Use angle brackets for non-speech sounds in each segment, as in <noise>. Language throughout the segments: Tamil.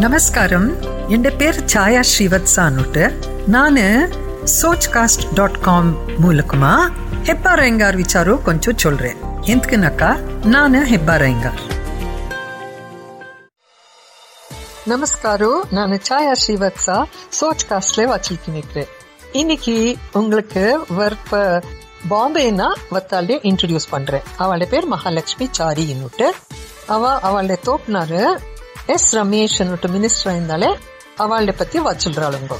നമസ്കാരം എൻ്റെ പേര് ഛായ ശ്രീവത്സ എന്നിട്ട് ഞാൻ சோச் காஸ்ட் டாட் காம் மூலக்குமா. ஹெப்பா ரயங்கார் விசாரோ கொஞ்சம் சொல்றேன். எந்தக்குனாக்கா? நான் ஹெப்பா ரயங்கார். நமஸ்காரோ நான் சாயா ஸ்ரீவத்சா சோச் காஸ்ட்ல வாச்சிக்கு நிற்கிறேன் இன்னைக்கு உங்களுக்கு வர்ப்ப பாம்பேனா வத்தாலே இன்ட்ரடியூஸ் பண்றேன். அவளோட பேர் மகாலட்சுமி சாரி இன்னுட்டு அவ அவளோட தோப்பினாரு எஸ் ரமேஷ் மினிஸ்டர் இருந்தாலே அவளை பத்தி அவ சொல்றாளுங்கோ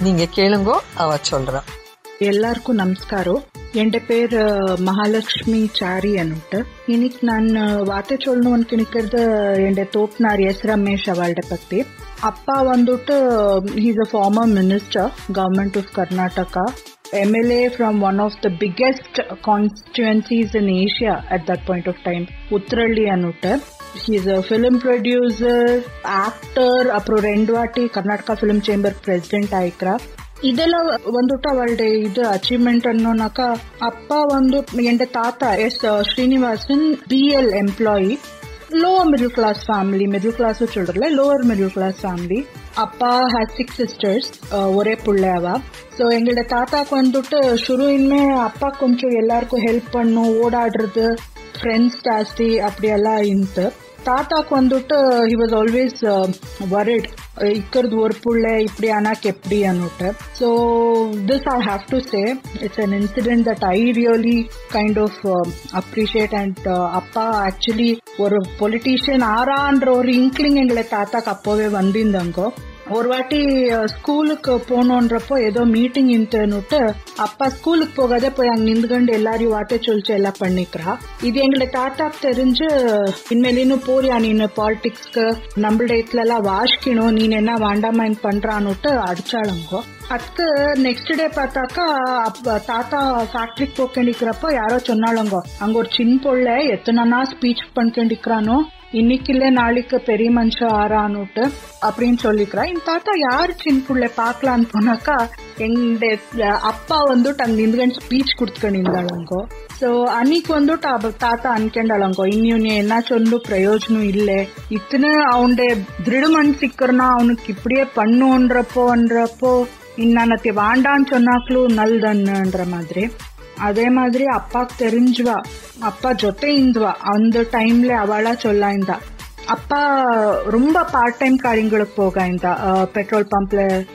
நீங்க கேளுங்கோ அவ சொல்றா எல்லாருக்கும் நமஸ்காரம் என் பேர் மகாலட்சுமி சாரி அன்னுட்டு இன்னைக்கு நான் வார்த்தை சொல்லணும்னு அன்கிணிக்கிறது என் தோப்னார் எஸ் ரமேஷ் அவள்ட பத்தி அப்பா வந்துட்டு he's a former minister government of Karnataka MLA from one of the biggest constituencies in Asia at that point of time Uttarali Anutar. he's a film producer actor அப்புறம் ரெண்டு வாட்டி கர்நாடகா ஃபிலிம் சேம்பர் பிரசிடென்ட் ஆயிக்கிறா ಇದೆಲ್ಲ ಒಂದುಟ ಅವಳಡೆ ಇದು ಅಚೀವ್ಮೆಂಟ್ ಅನ್ನೋನಾಕ ಅಪ್ಪ ಒಂದು ಎಂಡೆ ತಾತ S Srinivasan B L employee lower middle class family middle class சொல்றல லோவர் மிடில் கிளாஸ் ஃபேமிலி அப்பா ஹேஸ் சிக்ஸ் சிஸ்டர்ஸ் ஒரே புள்ள அவ ஸோ எங்களோட தாத்தாக்கு வந்துட்டு ஷுருயின்மே அப்பா கொஞ்சம் எல்லாருக்கும் ஹெல்ப் பண்ணும் ஓடாடுறது ஃப்ரெண்ட்ஸ் ஜாஸ்தி அப்படியெல்லாம் இருந்து தாத்தாக்கு வந்துட்டு ஹி வாஸ் ஆல்வேஸ் வரிட் இருக்கிறது ஒரு புள்ள இப்படி ஆனாக்கு எப்படி அனுட்டு. So this I have to say it's an incident that I really kind of appreciate and அப்பா ஆக்சுவலி ஒரு பொலிட்டீஷியன் ஆறான்ற ஒரு இன்க்ளிங் எங்களை தாத்தாக்கு அப்போவே வந்திருந்தாங்கோ. ஒரு வாட்டி ஸ்கூலுக்கு போனோன்றப்போ ஏதோ மீட்டிங் இன்ட்டுன்னுட்டு அப்பா ஸ்கூலுக்கு போகாதே போய் அங்க நின்றுகண்டு எல்லாரையும் வாட்ட சொல்லிச்சு எல்லாம் பண்ணிக்கிறா. இது எங்களை தாத்தாக்கு தெரிஞ்சு இனிமேல் இன்னும் போறியா நீனு பாலிடிக்ஸ்க்கு நம்மளோட இடத்துல எல்லாம் வாசிக்கணும் நீ என்ன வேண்டாமா பண்றான்னுட்டு அடிச்சாளுங்கோ. அதுக்கு நெக்ஸ்ட் டே பார்த்தாக்கா தாத்தா ஃபேக்டரிக்கு போக்கண்டிக்கிறப்போ யாரோ சொன்னாலுங்கோ அங்க ஒரு சின்ன பொள்ள எத்தனை ஸ்பீச் பண்ணிக்கண்டிக்கிறானோ இன்னைக்குல நாளைக்கு பெரிய மனுஷன் ஆறான்னுட்டு அப்படின்னு சொல்லிக்கிறா இந்த தாத்தா யாரு சின்ன புள்ள பாக்கலான்னு போனாக்கா எங்க அப்பா வந்துட்டு அங்க நின்று ஸ்பீச் கொடுத்துக்கணிந்தாளுங்கோ ಸೊ ಅನಿಕ್ வந்துட்டு அவ தாத்தா அன்கண்டாளங்கோ இன்னும் என்ன சொல்லு பிரயோஜனம் இல்ல இத்தனை அவனுடைய திருட மனசிக்கிறனா அவனுக்கு இப்படியே பண்ணுன்றப்போன்றப்போ இன்னத்தி வாண்டான்னு சொன்னாக்லும் நல்லதன்னுன்ற மாதிரி அதே மாதிரி அப்பாக்கு ತೆರಿಂಜ್ವ ಅಪ್ಪ ಜೊತೆ ಇಂದ್ವ ಅಂದ ಟೈಮ್ಲೆ ಅವಳ ಚೊಲ್ಲ அப்பா ரொம்ப பார்ட் டைம் காரியங்களுக்கு போக இந்த பெட்ரோல் பம்ப்ல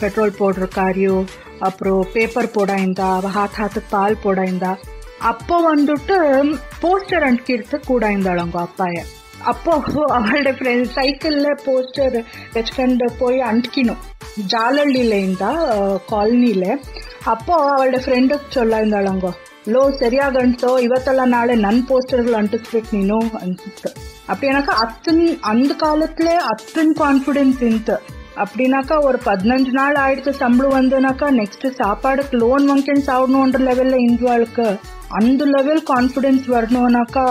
பெட்ரோல் போடுற காரியம் அப்புறம் பேப்பர் போட இருந்தா ஹாத் ஹாத்துக்கு பால் போட இருந்தா அப்போ வந்துட்டு போஸ்டர் அண்டிக்கிறது கூட இருந்தாள் அவங்க அப்பாய. அப்போ அவளோட ஃப்ரெண்ட் சைக்கிளில் போஸ்டர் வச்சுக்கண்டு போய் அண்டிக்கணும் ஜாலஹள்ளியில் இருந்தா காலனில அவளோட ஃப்ரெண்டுக்கு சொல்ல இருந்தாளங்கோ லோ சரியா கண்டோ ಇವತ್ತೆಲ್ಲ ನಾಳೆ ನನ್ ಪೋಸ್ಟರ್ಗಳು ಅಂಟಿಸ್ಬೇಕು ನೀನು ಅನ್ಸುತ್ತೆ அப்படின்னாக்கா அத்தன் அந்த காலத்துல அத்தன் கான்ஃபிடென்ஸ் இன்ட்டு அப்படின்னாக்கா ஒரு பதினஞ்சு நாள் ஆயிடுச்சு சம்பளம் வந்தனாக்கா நெக்ஸ்ட் சாப்பாடுக்கு லோன் வாங்கிட்டு சாப்பிடணுன்ற லெவல்ல இந்துவாளுக்கு அந்த level confidence வரணும்னாக்கா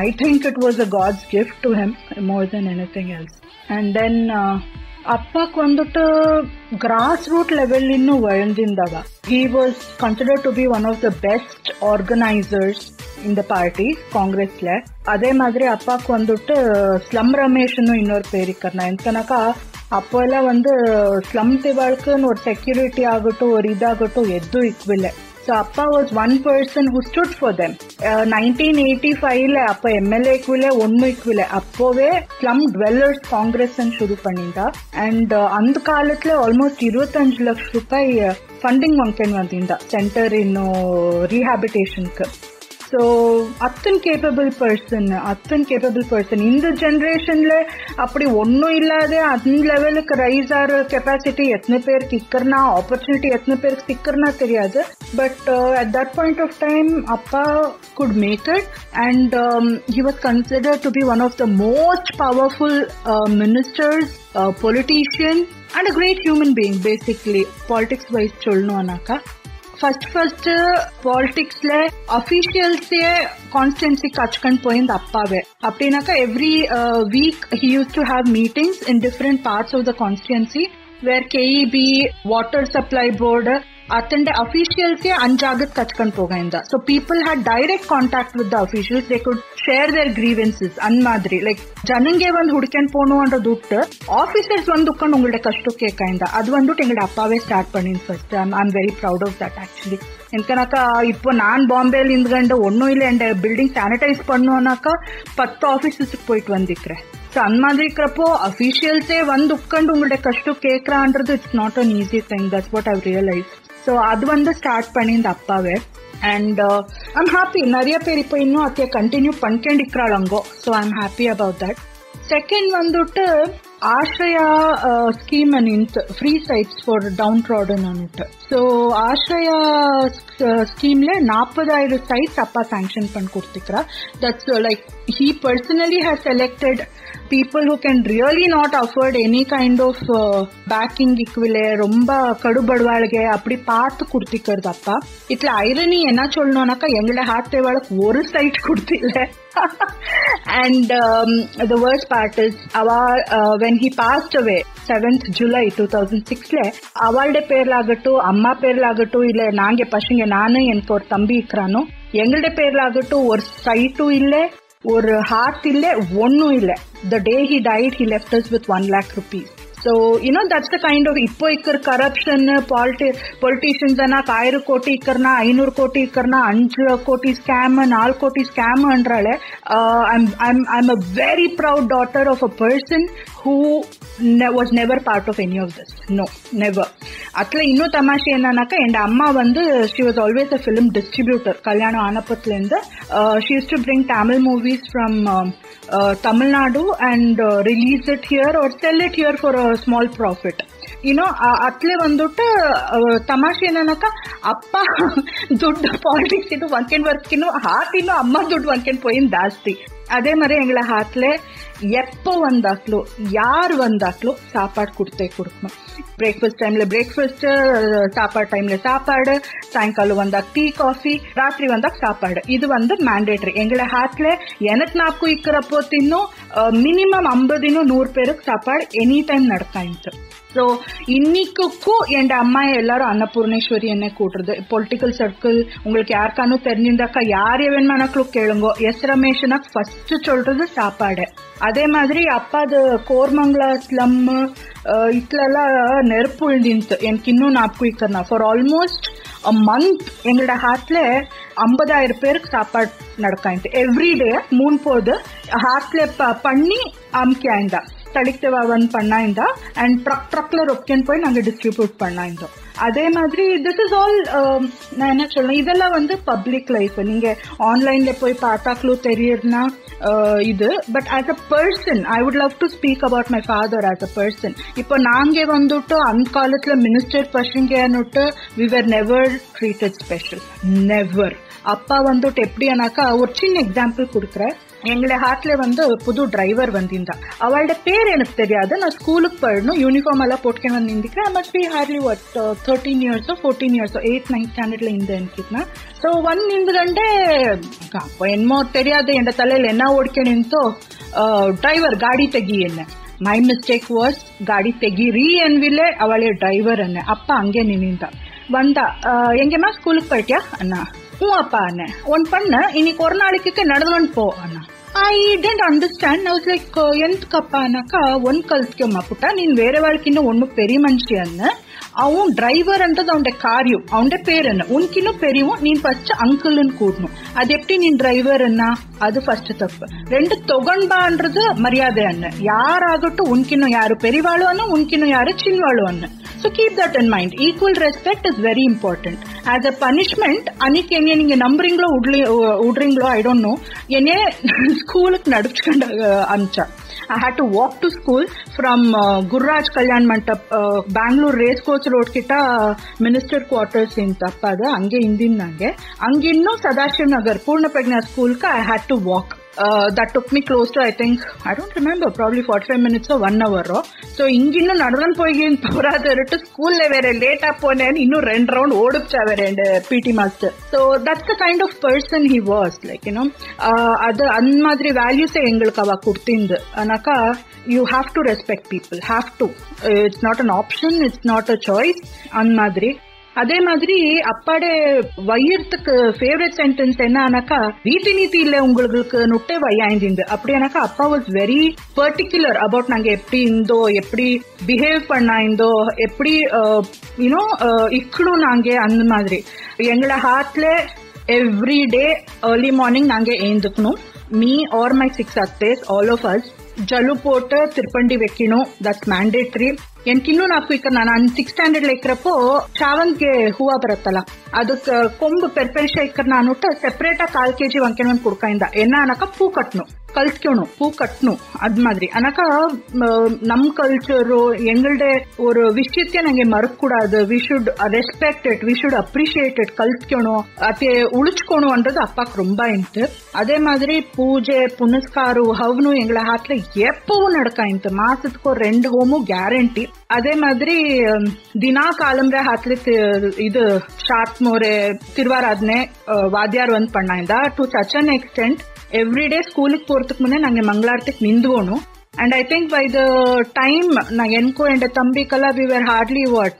I think it was a God's gift to him more than anything else and then ಅಪ್ಪಕ್ வந்துட்டு ಗ್ರಾಸ್ ರೂಟ್ ಲೆವೆಲ್ ಇನ್ನು ವಳಂದಿಂದವ he was consider to be one of the best organisers in the party காங்கிரஸ்ல அதே மாதிரி அப்பாவுக்கு வந்துட்டு ஸ்லம் ரமேஷ்னு இன்னொரு பேர் இருக்கிறனா எந்தனாக்கா அப்போ எல்லாம் வந்து ஸ்லம் திவாளுக்குன்னு ஒரு செக்யூரிட்டி ஆகட்டும் ஒரு இதாகட்டும் எதுவும் இக்குவில்லை ಸೊ ಅಪ್ಪ was one person who stood for them nineteen eighty ಫೈವ್ಲೆ ಅಪ್ಪ ಎಂ ಎಲ್ ಎಕ್ವಿಲೆ ஒன்மைக்குள்ள அப்போவே ஸ்லம் டுவெல்லர்ஸ் காங்கிரஸ் சுரு பண்ணிட்டா அண்ட் அந்த காலத்துல ஆல்மோஸ்ட் இருபத்தஞ்சு லட்சம் ரூபாய் ஃபண்டிங் வாங்கிட்டு வந்திருந்தா சென்டர் இன்னும் ரீஹாபிட்டேஷனுக்கு ஸோ அத்தன் கேப்பபிள் பர்சன் அத்தன் கேப்பபிள் பர்சன் இந்த ஜென்ரேஷன்ல அப்படி ஒன்றும் இல்லாத அந்த லெவலுக்கு ரைஸ் ஆகிற கெப்பாசிட்டி எத்தனை பேருக்கு இக்கர்னா ஆப்பர்ச்சுனிட்டி எத்தனை பேருக்கு சிக்கர்னா தெரியாது but at that point of time அப்பா could make it and he was consider to be one of the most powerful ministers politician and a great human being basically politics wise சொல்லணும்னாக்கா first first politics Le officials constituency ಕಚ್ಕೊಂಡ್ போயிருந்து அப்பாவே அப்படின்னாக்கா every week he used to have meetings in different parts of the constituency where KEB, Water Supply Board, ಅತಂಡೆ ಅಫಿಷಿಯಲ್ಸ್ಗೆ ಅಂಜಾಗತ್ ಕಚ್ಕೊಂಡ್ ಹೋಗಿಂದ so people had direct contact with the officials they could share their grievances an Madri like ಜನಂಗೆ ಒಂದ್ ಹುಡ್ಕೊಂಡ್ போனு அன்ற துட்டு ஆபீசர்ஸ் வந்து உட்காந்து உங்கள்ட்ட கஷ்டம் கேட்காய்ந்த அது வந்துட்டு எங்களோட அப்பாவே ஸ்டார்ட் பண்ணின்னு first I'm I'm very proud of that actually எனக்கனாக்கா இப்போ நான் பாம்பேல இருந்துகண்டு ஒன்றும் இல்லை என் பில்டிங் சானிடைஸ் பண்ணுவோனாக்கா பத்து ஆஃபீஸஸ்க்கு போயிட்டு வந்திருக்கிறேன் ஸோ அந்த மாதிரி இருக்கிறப்போ அஃபீஷியல்ஸே வந்து உட்காந்து உங்கள்ட்ட கஷ்டம் கேட்கறான்றது it's not an easy thing that's what I've realise so அது வந்து ஸ்டார்ட் பண்ணியிருந்த அப்பாவே அண்ட் ஐம் ஹாப்பி நிறைய பேர் இப்போ இன்னும் அத்தையை கண்டினியூ பண்ணிக்கண்டிக்கிறாள் அங்கோ so I'm happy about that second வந்துட்டு Ashraya uh, scheme and free sites for downtrodden on it. So Ashraya ஸ்கீம்ல நாற்பதாயிரம் சைட்ஸ் அப்பா சேங்ஷன் பண்ணி கொடுத்துக்கிறா that's like he personally has selected people who can really not afford any kind of backing இக்குவிலே ரொம்ப கடுபடுவாளுகே அப்படி பார்த்து கொடுத்துக்கிறது அப்பா. இட்ல ஐரணி என்ன சொல்லணும்னாக்கா எங்களை ஹார்ட் தேவாளுக்கு ஒரு site கொடுத்தில்ல <laughs> and um, the worst part is our uh, when he passed away 7th July 2006 அவளுடைய பேர்லாகட்டும் அம்மா பேர்லாகட்டும் இல்ல நாங்க பசங்க நானும் எனக்கு ஒரு தம்பி இருக்கிறானோ எங்களுடைய பேர்லாகட்டும் ஒரு சைட்டும் இல்ல ஒரு ஹார்ட் இல்ல ஒன்னும் இல்ல. The day he died he left us with one lakh rupees so you know that's the kind of ಇಪ್ಪೋ ಇಕ್ಕರ್ ಕರಪ್ಷನ್ ಪಾಲಿಟಿ ಪೊಲಿಟಿಷಿಯನ್ಸ್ ಅನ್ನ ಆಯ್ರ ಕೋಟಿ ಇಕ್ಕರ್ನ ಐನೂರು ಕೋಟಿ ಇಕ್ಕರ್ನ ಅಂಜು ಕೋಟಿ ಸ್ಕ್ಯಾಮ್ ನಾಲ್ಕು ಕೋಟಿ scam ಅಂದ್ರಾಳೆ I am I am a very proud daughter of a person who Was never part of any of this no never ಅಟ್ಲ ಇನ್ನೂ ತಮಾಷೆ ಏನನ್ನಾಕ ಎಂಡ ಅಮ್ಮ வந்து she was always a film distributor கல்யாணம் ஆனப்பத்துல இருந்து she used to bring Tamil movies from um, uh, Tamil Nadu and uh, release it here or sell it here for a small profit. You know ಅತ್ಲೆ ಬಂದ್ಬಿಟ್ಟು ತಮಾಷೆ ಏನನ್ನಕ ಅಪ್ಪ ದುಡ್ಡು ಪಾಲಿಟಿಕ್ಸ್ ಇದು ಒಂದ್ಕೆಂಡ್ ವರ್ಕಿನ್ನು ಹಾಕಿನ್ನು ಅಮ್ಮ ದುಡ್ಡು ಒಂದ್ಕೆಂಡ್ போயின் ಜಾಸ್ತಿ அதே மாதிரி எங்களை ஹாட்ல எப்போ வந்தாக்லೋ யார் வந்தாக்லೋ சாப்பாடு கொடுத்தே கொடுக்கணும். பிரேக்ஃபாஸ்ட் டைம்ல பிரேக்ஃபாஸ்ட் சாப்பாடு டைம்ல சாப்பாடு சாயங்காலம் வந்தா டீ காஃபி ராத்திரி வந்தா சாப்பாடு. இது வந்து மேண்டேட்ரி எங்களை ஹாட்ல எனக்கு நாக்கு இக்கிறப்போ தின்னும் மினிமம் ஐம்பதினும் நூறு பேருக்கு சாப்பாடு எனி டைம் நடத்தா ஸோ இன்னைக்குக்கும் என் அம்மா எல்லாரும் அன்னபூர்ணேஸ்வரி என்ன கூட்டுறது. பொலிட்டிக்கல் சர்க்கிள் உங்களுக்கு யாருக்கானும் தெரிஞ்சிருந்தாக்கா யார் வேணுமானாக்களும் கேளுங்கோ எஸ் ரமேஷனா ஃபர்ஸ்ட் சொல்றது சாப்பாடு. அதே மாதிரி அப்பாது கோர்மங்களா ஸ்லம் ಇಟ್ಲೆಲ್ಲ ನೆರಪು ಉಳ್ದಿಂತು எனக்கு இன்னும் ஞாபகம் ಇಕ್ಕರ್ನ ಫಾರ್ ಆಲ್ಮೋಸ್ಟ್ ಅ ಮಂತ್ எங்களோட ஹாட்ல ஐம்பதாயிரம் பேருக்கு சாப்பாடு நடக்காயிட்டு எவ்ரி டே மூணு போது ஹாட்ல பண்ணி அமுக்கியாயிருந்தா தளித்தவா வந்து பண்ணாயிருந்தா அண்ட் ட்ரக் ட்ரக்ல ரொக்கன் போய் நாங்க டிஸ்ட்ரிபியூட் பண்ணாயிருந்தோம் அதே மாதிரி திஸ் இஸ் ஆல் நான் என்ன சொல்றேன் இதெல்லாம் வந்து பப்ளிக் லைஃப் நீங்க ஆன்லைன்ல போய் பார்த்தாக்களும் தெரியுதுன்னா uh, இது. But as a person I would love to speak about my father as a person இப்போ நாங்க வந்துட்டு அந்த காலத்துல minister பசங்கன்னுட்டு we were never treated special never அப்பா வந்துட்டு எப்படின்னாக்கா ஒரு சின்ன எக்ஸாம்பிள் கொடுக்குறேன். ಎಂಗಳೆ ಹಾಕ್ಲೆ ಒಂದು ಪುದು ಡ್ರೈವರ್ ಬಂದಿಂದ. ಅವಳ ಪೇರ್ ಏನಕ್ಕೆ ತೆರೆಯ ಅದ ನಾ ಸ್ಕೂಲಕ್ ಪಡ್ನು ಯೂನಿಫಾರ್ಮ್ ಎಲ್ಲ ಪೊಟ್ಕೆ ಬಂದು ನಿಂದಿಕ್ರೆ I must be ಹಾರ್ಲಿ what thirteen years fourteen years eighth nine standard ಲ ಹಿಂದೆ ಅನ್ಕಿತ್ನ ಸೊ ಒಂದ್ನಿಂದ ಗಂಡೆ ಎನ್ಮೋ ತೆರೆಯದೆ ಎಂಡ ತಲೆಯಲ್ಲಿ ಎನ್ನ ಓಡ್ಕೆ ನಿಂತು ಡ್ರೈವರ್ ಗಾಡಿ ತೆಗಿ ಎನ್ನೆ ಮೈ ಮಿಸ್ಟೇಕ್ ವರ್ಸ್ ಗಾಡಿ ತೆಗಿ ರೀ ಎನ್ವಿಲೆ ಅವಳೆ ಡ್ರೈವರ್ ಅನ್ನೆ. ಅಪ್ಪ ಹಂಗೆ ನಿನ್ನಿಂದ. ಬಂದ ಹೆಂಗೆಮ್ಮ ಅಣ್ಣ. உன் அப்பா அண்ணன் ஒன் பண்ண இன்னைக்கு ஒரு நாளைக்கு நடந்துன்னு போ அண்ணா ಐ ಡೆಂಟ್ ಅಂಡರ್ಸ್ಟ್ಯಾಂಡ್ ನಾವು ಲೈಕ್ ಎಂತಕಪ್ಪ ಅನ್ನಾಕ ಒಂದು ಕಲ್ಸ್ಕೊಂಬಪ್ಪುಟ್ಟ ನೀನು వేరే వాళ్ళకిన్న ఒన్ను పెరి మనిషి అన్న అవును డ్రైవర్ అంటే అవుండే కార్యం అవుండే పేరన్న ఉనికిను పెరివు నేను ఫస్ట్ అంకుల్ని కూటను అది ఎప్పటి నేను డ్రైవర్ అన్నా అది ఫస్ట్ తప్పు రెండు తొగంబా అంటది మర్యాద అన్న యారాగట్టు ఉనికిను యారు పెరివాళ్ళు అన్న ఉనికిను యారు చిన్నవాళ్ళు అన్న so keep that in mind equal respect is very important as a punishment ANIC ಏನೇ ನಿಂಗೆ ನಂಬರಿಂಗ್ಲೋ ಉಡ್ಲಿ ಉಡ್ರಿಂಗ್ಲೋ ಐ ಡೋಂಟ್ ನೋ ಏನೇ ಸ್ಕೂಲ್ಗೆ ನಡ್ಸ್ಕೊಂಡ ಅಂಚ I had to walk to school from Gururaj Kalyan Mantap Bangalore race course road Kitta minister quarters ಇಂತಪ್ಪ ಅದು ಹಂಗೆ ಹಿಂದಿನ ನಂಗೆ ಹಂಗಿನ್ನೂ ಸದಾಶಿವ್ ನಗರ್ ಪೂರ್ಣ ಪ್ರಜ್ಞಾ ಸ್ಕೂಲ್ಗೆ I had to walk Uh, that took me close to I think I don't remember probably 45 minutes or one hour. So இங்கின்னு நடந்து போய் போறாத இருட்டு ஸ்கூல்ல வேற லேட்டா போனேன்னு இன்னும் ரெண்டு ரவுண்ட் ஓடிச்சா வேற ரெண்டு பிடி master so that's the kind of person he was like you know அந்த மாதிரி வேல்யூஸை எங்களுக்கு அவ கொடுத்திருந்து. ஆனாக்கா you have to respect people have to it's not an option it's not a choice அந்த மாதிரி. அதே மாதிரி அப்பாட வையறதுக்கு ஃபேவரட் சென்டென்ஸ் என்னன்னாக்கா வீட்டு நீதி இல்ல உங்களுக்கு நுட்டை வையாய்ந்திந்து அப்படின்னாக்கா அப்பா வாஸ் வெரி பர்டிகுலர் அபவுட் நாங்க எப்படி இருந்தோ எப்படி பிஹேவ் பண்ணா இருந்தோ எப்படி யூனோ இக்கணும் நாங்க அந்த மாதிரி. எங்களோட ஹார்ட்ல எவ்ரி டே ஏர்லி மார்னிங் நாங்க ஏந்துக்கணும். மீ ஆர் மை சிக்ஸ் அத்தேஸ் ஆல் ஆஃப் அஸ் ஜலு போட்டு திருப்பண்டி வைக்கணும். தட்ஸ் மேண்டேட்ரி ಎನ್ಕಿನ್ನೂ ನಾ ಈಗ ನಾನು ಸಿಕ್ಸ್ ಸ್ಟ್ಯಾಂಡರ್ಡ್ ಇಕ್ಕರಪ್ಪೋ ಶಾವಂಗೆ ಹೂವ ಬರುತ್ತಲ್ಲ, ಅದಕ್ಕೆ ಕೊಂಬು ಪೆರ್ಪೆರಿಶ ಇಕ್ಕರ್ ನಾನು ಸೆಪರೇಟ್ ಆಗಿ ಕಾಲ್ ಕೆಜಿ ಒಂದು ಕುಡ್ಕಾಯಿಂದ ಎನ್ನ ಅನ್ನಕ ಪೂ ಕಟ್ನು. கல்ஸ்கணும் பூ கட்டணும் அது மாதிரி. ஆனாக்கா நம் கல்ச்சரு எங்கள்ட ஒரு விஷயத்தையும் நாங்க மறக்கூடாது we should respect it we should appreciate it கல்ஸ்கணும் அதை உழிச்சுக்கணும்ன்றது அப்பாக்கு ரொம்ப இன்ட்டு அதே மாதிரி பூஜை புனஸ்காரு ஹவ்னு எங்களை ஹாட்ல எப்பவும் நடக்க இன்ட்டு மாசத்துக்கு ஒரு ரெண்டு ஹோமும் கேரண்டி அதே மாதிரி ದಿನಾ ಕಾಲಂಬ್ರೆ ಹಾಕ್ಲಿಕ್ಕೆ ಇದು ಶಾತ್ಮೂರೆ ತಿರುವಾರಾಧನೆ ವಾದ್ಯಾರ್ ಒಂದ್ ಪಣ್ಣಾಯಿಂದ to such an extent every day ಸ್ಕೂಲಿಗೆ ಪೋರ್ತಕ್ ಮುಂದೆ ನಂಗೆ ಮಂಗಳಾರತಿಗೆ ನಿಂದ್ವೋನು and I think by the time ನಾ ಎನ್ಕೋ ಎಂಡ್ ತಂಬಿಕಲ್ಲ ವಿ ವೆರ್ ಹಾರ್ಡ್ಲಿ ವಾಟ್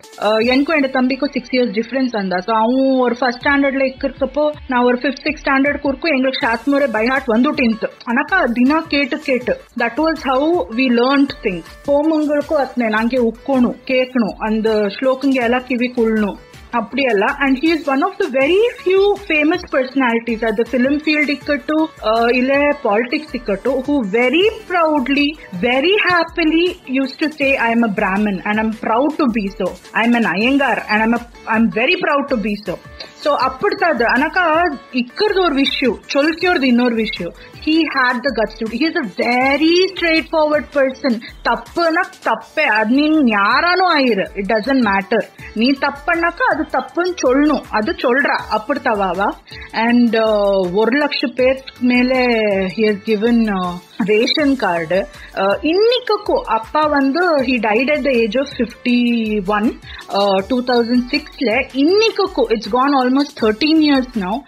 ಎನ್ಕೋ ಎಂಡ್ ತಂಬಿಕು ಸಿಕ್ಸ್ ಇಯರ್ಸ್ ಡಿಫ್ರೆನ್ಸ್ ಅಂದ. ಸೊ ಅವ್ನು ஒரு ஃபர்ஸ்ட் ஸ்டாண்டர்ட்ல இருக்கிறப்போ நான் ಫಿಫ್ತ್ ಸಿಕ್ಸ್ ಸ್ಟ್ಯಾಂಡರ್ಡ್ ஸ்டாண்டர்ட் குறிக்கும் எங்களுக்கு சாத்மூரே பை ஹார்ட் வந்துட்டின்த்து ಅನಕ ದಿನ ಕೇಟು Kate. That was how we learned things ಹೋಮಂಗಳಕ್ಕೂ ಅತ್ನೆ, ನಂಗೆ ಉಕ್ಕೋಣು, ಕೇಕ್ಣು, ಅಂದ್ ಶ್ಲೋಕಂಗೆ ಎಲ್ಲ ಕಿವಿ ಕುಳ್ಣು And he is one of the very few famous personalities at the film field ikkattu uh, politics who very proudly very happily used to say i am a brahmin and i'm proud to be so. I'm an ayengar and I am very proud to be so. So அப்படித்தாது ஆனாக்கா இருக்கிறது ஒரு விஷயம் சொல்கிறது இன்னொரு விஷயம். He had the guts to is a very straightforward person தப்புனா தப்பே. அது நீ யாராலும் ஆயிரு. இட் டசன்ட் மேட்டர் நீ தப்புனாக்கா அது தப்புன்னு சொல்லணும் அது சொல்றா. அப்படி தவாவா அண்ட் ஒரு லட்சம் பேருக்கு மேலே he has given ration card ಇನ್ನಿಕ್ಕೂ ಅಪ್ಪ ಒಂದು he died at the age of fifty one two thousand ಸಿಕ್ಸ್ಲೇ ಇನ್ನಿಕ್ಕೂ it's gone almost thirteen years ನಾವು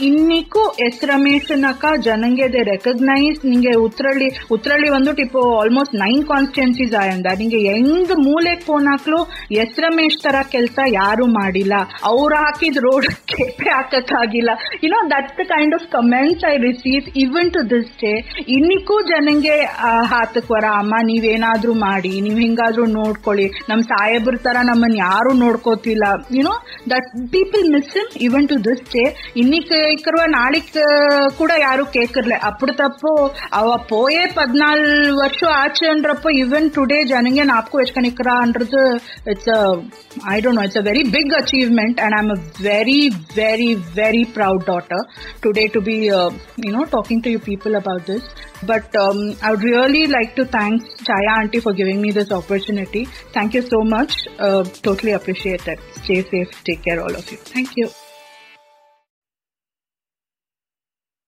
ಇನ್ನಿಕ್ಕೂ ಎಸ್ ರಮೇಶ್ ನಕ ಜನಂಗೆ ದೇ ರೆಕಗ್ನೈಸ್ ನಿಂಗೆ ಉತ್ತರಳ್ಳಿ ಉತ್ತರಳ್ಳಿ ಒಂದು ಟಿಪ್ ಆಲ್ಮೋಸ್ಟ್ ನೈನ್ ಕಾನ್ಸ್ಟಿಟ್ಯೂನ್ಸಿಸ್ ಆಯಂದ ನಿಮಗೆ ಹೆಂಗ್ ಮೂಲೆ ಫೋನ್ ಹಾಕ್ಲು ಎಸ್ ರಮೇಶ್ ತರ ಕೆಲಸ ಯಾರು ಮಾಡಿಲ್ಲ, ಅವ್ರು ಹಾಕಿದ road <laughs> ಕೆಪೆ ಹಾಕಕ್ಕಾಗಿಲ್ಲ you know that the kind of comments I receive even to this day ಇನ್ನಿ ಅದಕ್ಕೂ ಜನಂಗೆ ಹಾತಕ್ ವರ ಅಮ್ಮ ನೀವೇನಾದ್ರೂ ಮಾಡಿ ನೀವ್ ಹಿಂಗಾದ್ರೂ ನೋಡ್ಕೊಳ್ಳಿ ನಮ್ ಸಾಹೇಬ್ರ ತರ ನಮ್ಮನ್ ಯಾರು ನೋಡ್ಕೋತಿಲ್ಲ you know that people miss him even to this day இன்னைக்கு இருக்கிறவ நாளைக்கு கூட யாரும் கேட்கல அப்படி தப்போ அவ போயே பதினாலு வருஷம் ஆச்சுன்றப்போ ஈவன் டுடே ஜனங்க ஞாபகம் வச்சுக்கணிக்கிறான்றது it's I don't know it's a very big achievement and I'm a very very very proud daughter today to be you know talking to you people about this but um, I would really like to thank Chaya auntie for giving me this opportunity. Thank you so much. Uh, totally appreciate it. Stay safe. Take care, all of you. Thank you.